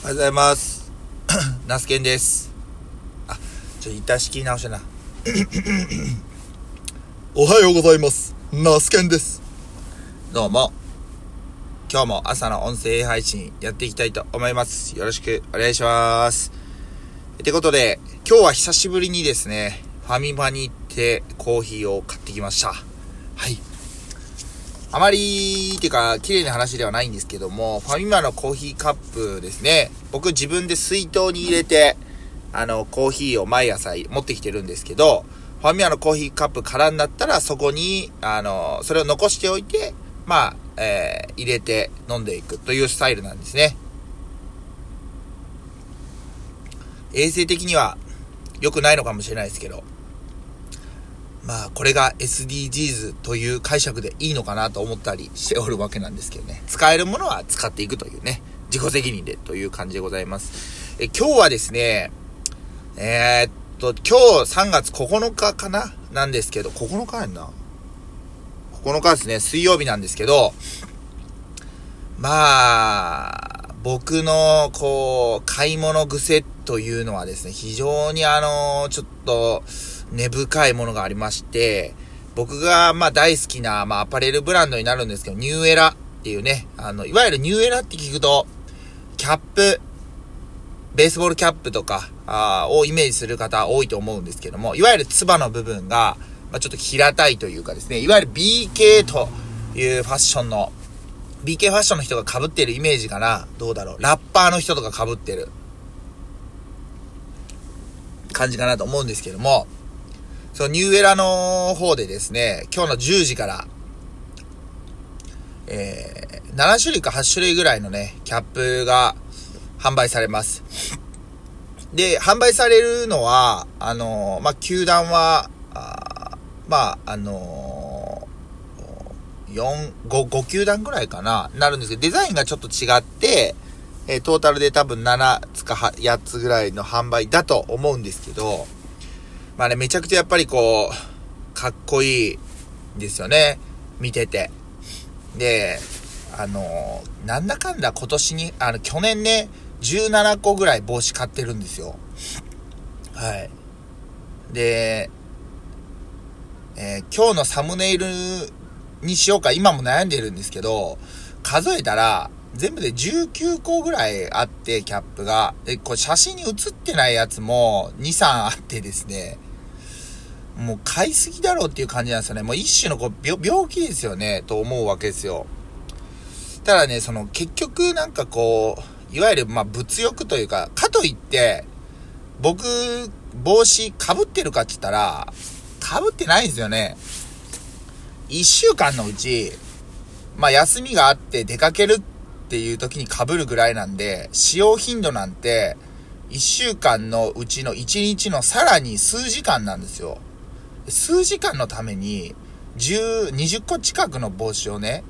おはようございます。ナスケンです。あ、ちょ、一旦仕切り直してな。おはようございます。ナスケンです。どうも。今日も朝の音声配信やっていきたいと思います。よろしくお願いします。ってことで、今日は久しぶりにですね、ファミマに行ってコーヒーを買ってきました。あまり、っていうか、綺麗な話ではないんですけども、ファミマのコーヒーカップですね。僕自分で水筒に入れて、あの、コーヒーを毎朝持ってきてるんですけど、ファミマのコーヒーカップ空になったら、そこに、あの、それを残しておいて、まあ、えー、入れて飲んでいくというスタイルなんですね。衛生的には良くないのかもしれないですけど、まあ、これが SDGs という解釈でいいのかなと思ったりしておるわけなんですけどね。使えるものは使っていくというね、自己責任でという感じでございます。え今日はですね、えー、っと、今日3月9日かななんですけど、9日やんな。9日ですね、水曜日なんですけど、まあ、僕の、こう、買い物癖というのはですね、非常にあの、ちょっと、根深いものがありまして、僕が、まあ大好きな、まあアパレルブランドになるんですけど、ニューエラっていうね、あの、いわゆるニューエラって聞くと、キャップ、ベースボールキャップとか、あをイメージする方多いと思うんですけども、いわゆるツバの部分が、まあちょっと平たいというかですね、いわゆる BK というファッションの、BK ファッションの人が被ってるイメージかな。どうだろう。ラッパーの人とか被ってる感じかなと思うんですけども、そのニューエラの方でですね、今日の10時から、えー、7種類か8種類ぐらいのね、キャップが販売されます。で、販売されるのは、あのー、まあ、球団は、あまあ、あのー、4、5、5球団ぐらいかな、なるんですけど、デザインがちょっと違って、えー、トータルで多分7つか8つぐらいの販売だと思うんですけど、まあね、めちゃくちゃやっぱりこう、かっこいいですよね。見てて。で、あの、なんだかんだ今年に、あの、去年ね、17個ぐらい帽子買ってるんですよ。はい。で、えー、今日のサムネイルにしようか今も悩んでるんですけど、数えたら、全部で19個ぐらいあって、キャップが。で、これ写真に写ってないやつも2、3あってですね、もう買いすぎだろうっていう感じなんですよね。もう一種のこう病気ですよね、と思うわけですよ。ただね、その結局なんかこう、いわゆるま物欲というか、かといって、僕、帽子被ってるかって言ったら、被ってないんですよね。一週間のうち、まあ休みがあって出かけるっていう時に被るぐらいなんで、使用頻度なんて、一週間のうちの一日のさらに数時間なんですよ。数時間のために、10、20個近くの帽子をね、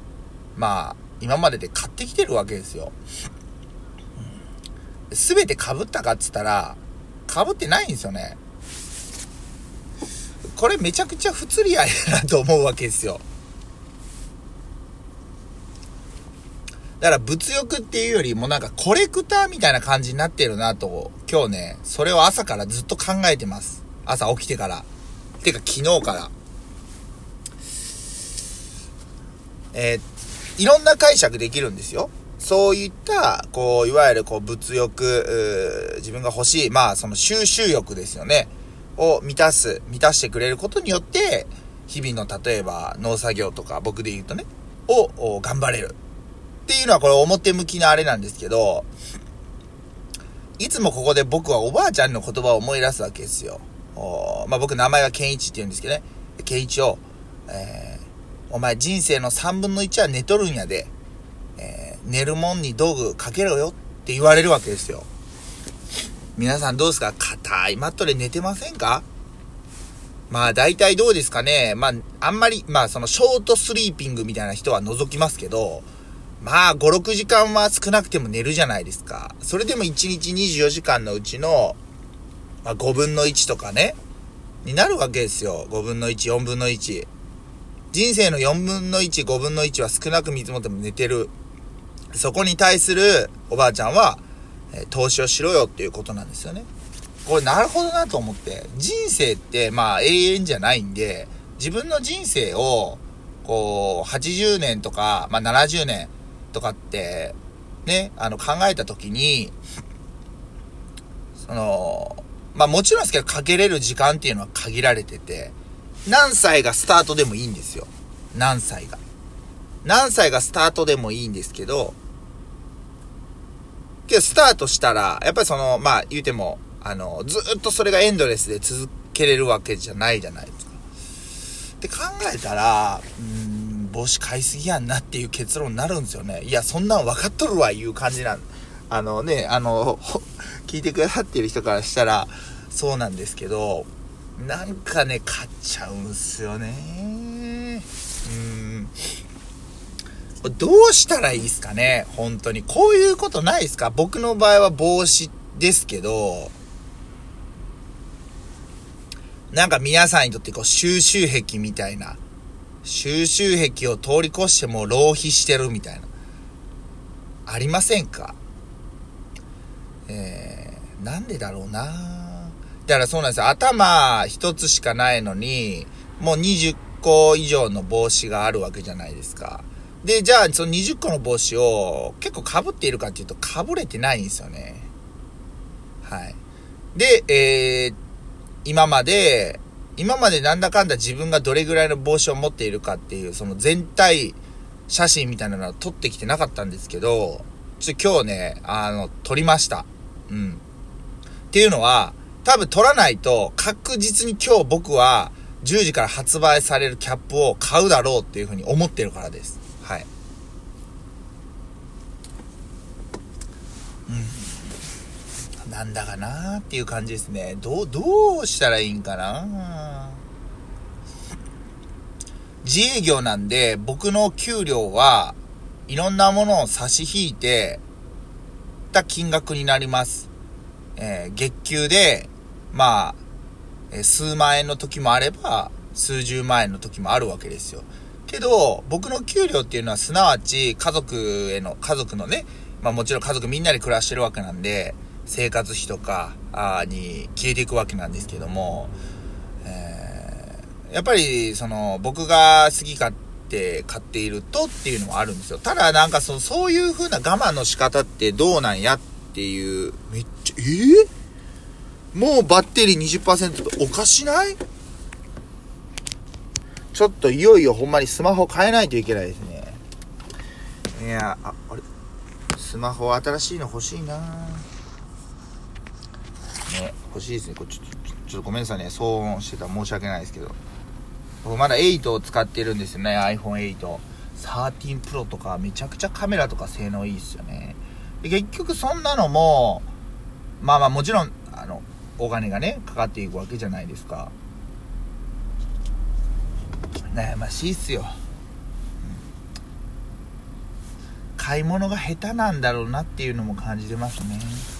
まあ、今までで買ってきてるわけですよ。すべて被ったかっつったら、被ってないんですよね。これめちゃくちゃ不釣り合いだなと思うわけですよ。だから物欲っていうよりもなんかコレクターみたいな感じになってるなと、今日ね、それを朝からずっと考えてます。朝起きてから。てか昨日から。えー、いろんな解釈できるんですよ。そういった、こう、いわゆるこう物欲、自分が欲しい、まあその収集欲ですよね。を満たす、満たしてくれることによって、日々の例えば農作業とか僕で言うとね、を頑張れる。っていうのはこれ表向きなあれなんですけど、いつもここで僕はおばあちゃんの言葉を思い出すわけですよ。まあ僕名前はケンイチって言うんですけどね。ケンイチを、えー、お前人生の3分の1は寝とるんやで、えー、寝るもんに道具かけろよって言われるわけですよ。皆さんどうですか？硬いマットで寝てませんか？まあ大体どうですかね？まああんまり、まあそのショートスリーピングみたいな人は除きますけど、まあ、5、6時間は少なくても寝るじゃないですか。それでも1日24時間のうちの、まあ、5分の1とかね、になるわけですよ。5分の1、4分の1。人生の4分の1、5分の1は少なく見積もっても寝てる。そこに対するおばあちゃんは、え投資をしろよっていうことなんですよね。これなるほどなと思って、人生ってまあ永遠じゃないんで、自分の人生を、こう、80年とか、まあ70年とかって、ね、あの考えたときに、その、まあもちろんですけど、かけれる時間っていうのは限られてて、何歳がスタートでもいいんですよ。何歳が。何歳がスタートでもいいんですけど、けどスタートしたら、やっぱりその、まあ言うても、あの、ずっとそれがエンドレスで続けれるわけじゃないじゃないですか。って考えたら、うん、帽子買いすぎやんなっていう結論になるんですよね。いや、そんなん分かっとるわ、いう感じなん。あのね、あの、聞いてくださってる人からしたら、そうなんですけど、なんかね、買っちゃうんすよね。うん。どうしたらいいですかね本当に。こういうことないですか？僕の場合は帽子ですけど、なんか皆さんにとってこう収集癖みたいな、収集癖を通り越しても浪費してるみたいな、ありませんか？えー、なんでだろうなだからそうなんですよ。頭一つしかないのに、もう20個以上の帽子があるわけじゃないですか。で、じゃあその20個の帽子を結構被っているかっていうと被れてないんですよね。はい。で、えー、今まで、今までなんだかんだ自分がどれぐらいの帽子を持っているかっていう、その全体写真みたいなのは撮ってきてなかったんですけど、ちょっと今日ね、あの、撮りました。うん。っていうのは、多分撮らないと確実に今日僕は10時から発売されるキャップを買うだろうっていうふうに思ってるからです。はい。うん。なんだかなーっていう感じですね。どう、どうしたらいいんかな自営業なんで僕の給料はいろんなものを差し引いてた金額になります。えー月給で、まあ、え数万円の時もあれば、数十万円の時もあるわけですよ。けど、僕の給料っていうのはすなわち家族への、家族のね、まあもちろん家族みんなで暮らしてるわけなんで、生活費とかに消えていくわけなんですけども、えーやっぱり、その、僕が好き勝手買っているとっていうのはあるんですよ。ただなんかその、そういう風な我慢の仕方ってどうなんやっていう、めっちゃ、えー？もうバッテリー20%っておかしない？ちょっといよいよほんまにスマホ変えないといけないですね。いや、あ、あれ？スマホ新しいの欲しいなね、欲しいですね。これちょっと、ちょっとごめんなさいね。騒音してたら申し訳ないですけど。僕まだ8を使ってるんですよね。iPhone8。13 Pro とかめちゃくちゃカメラとか性能いいですよね。結局そんなのも、まあまあもちろん、あの、お金がね、かかっていくわけじゃないですか。悩ましいっすよ。買い物が下手なんだろうなっていうのも感じてますね。うん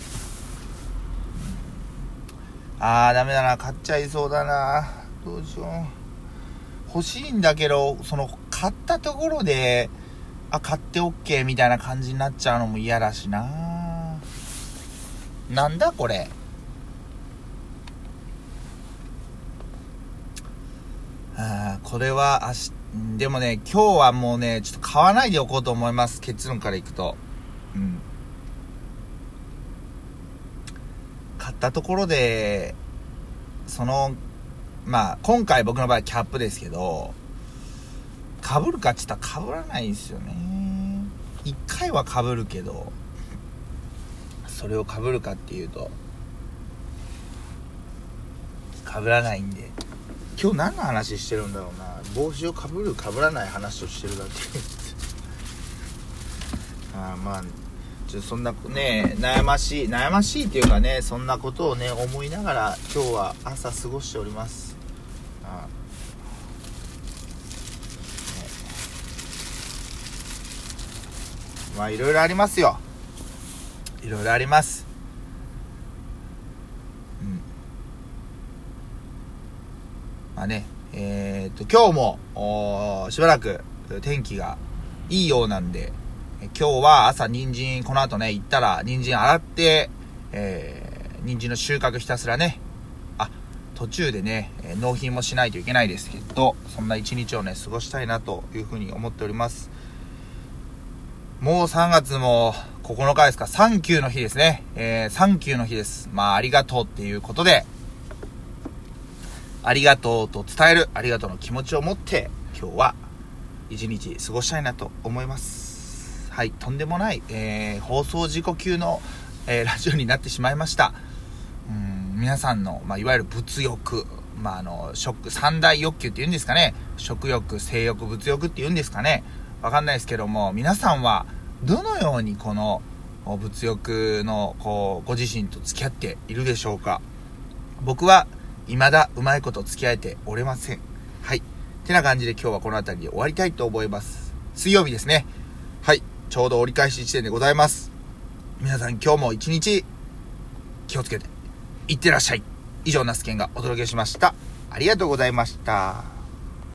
あー、ダメだな。買っちゃいそうだな。どうしよう。欲しいんだけど、その、買ったところで、あ、買って OK みたいな感じになっちゃうのも嫌だしな。なんだこれ。あーこれは明日、うんでもね、今日はもうね、ちょっと買わないでおこうと思います。結論からいくと。うん。買ったところで、その、まあ、今回僕の場合キャップですけど、被るかって言ったら被らないんですよね。一回は被るけど、それを被るかっていうと、被らないんで。今日何の話してるんだろうな帽子をかぶるかぶらない話をしてるだけ あまあちょっとそんなね悩ましい悩ましいっていうかねそんなことをね思いながら今日は朝過ごしておりますああねまあいろいろありますよ。いろいろあります。うん。まあね、えー、と、今日も、しばらく天気がいいようなんで、今日は朝人参、この後ね、行ったら人参洗って、えー、人参の収穫ひたすらね、あ、途中でね、納品もしないといけないですけど、そんな一日をね、過ごしたいなというふうに思っております。もう3月も9日ですか、サンキューの日ですね。えー、サンキューの日です。まあ、ありがとうっていうことで、ありがとうと伝える、ありがとうの気持ちを持って、今日は一日過ごしたいなと思います。はい、とんでもない、えー、放送事故級の、えー、ラジオになってしまいました。うん、皆さんの、まあ、いわゆる物欲、まあ、あの、食、三大欲求って言うんですかね。食欲、性欲、物欲って言うんですかね。わかんないですけども、皆さんは、どのようにこの、物欲の、こう、ご自身と付き合っているでしょうか？僕は、未だうまいこと付き合えておれません。はい。てな感じで今日はこの辺りで終わりたいと思います。水曜日ですね。はい。ちょうど折り返し地点でございます。皆さん今日も一日気をつけていってらっしゃい。以上、ナスケンがお届けしました。ありがとうございました。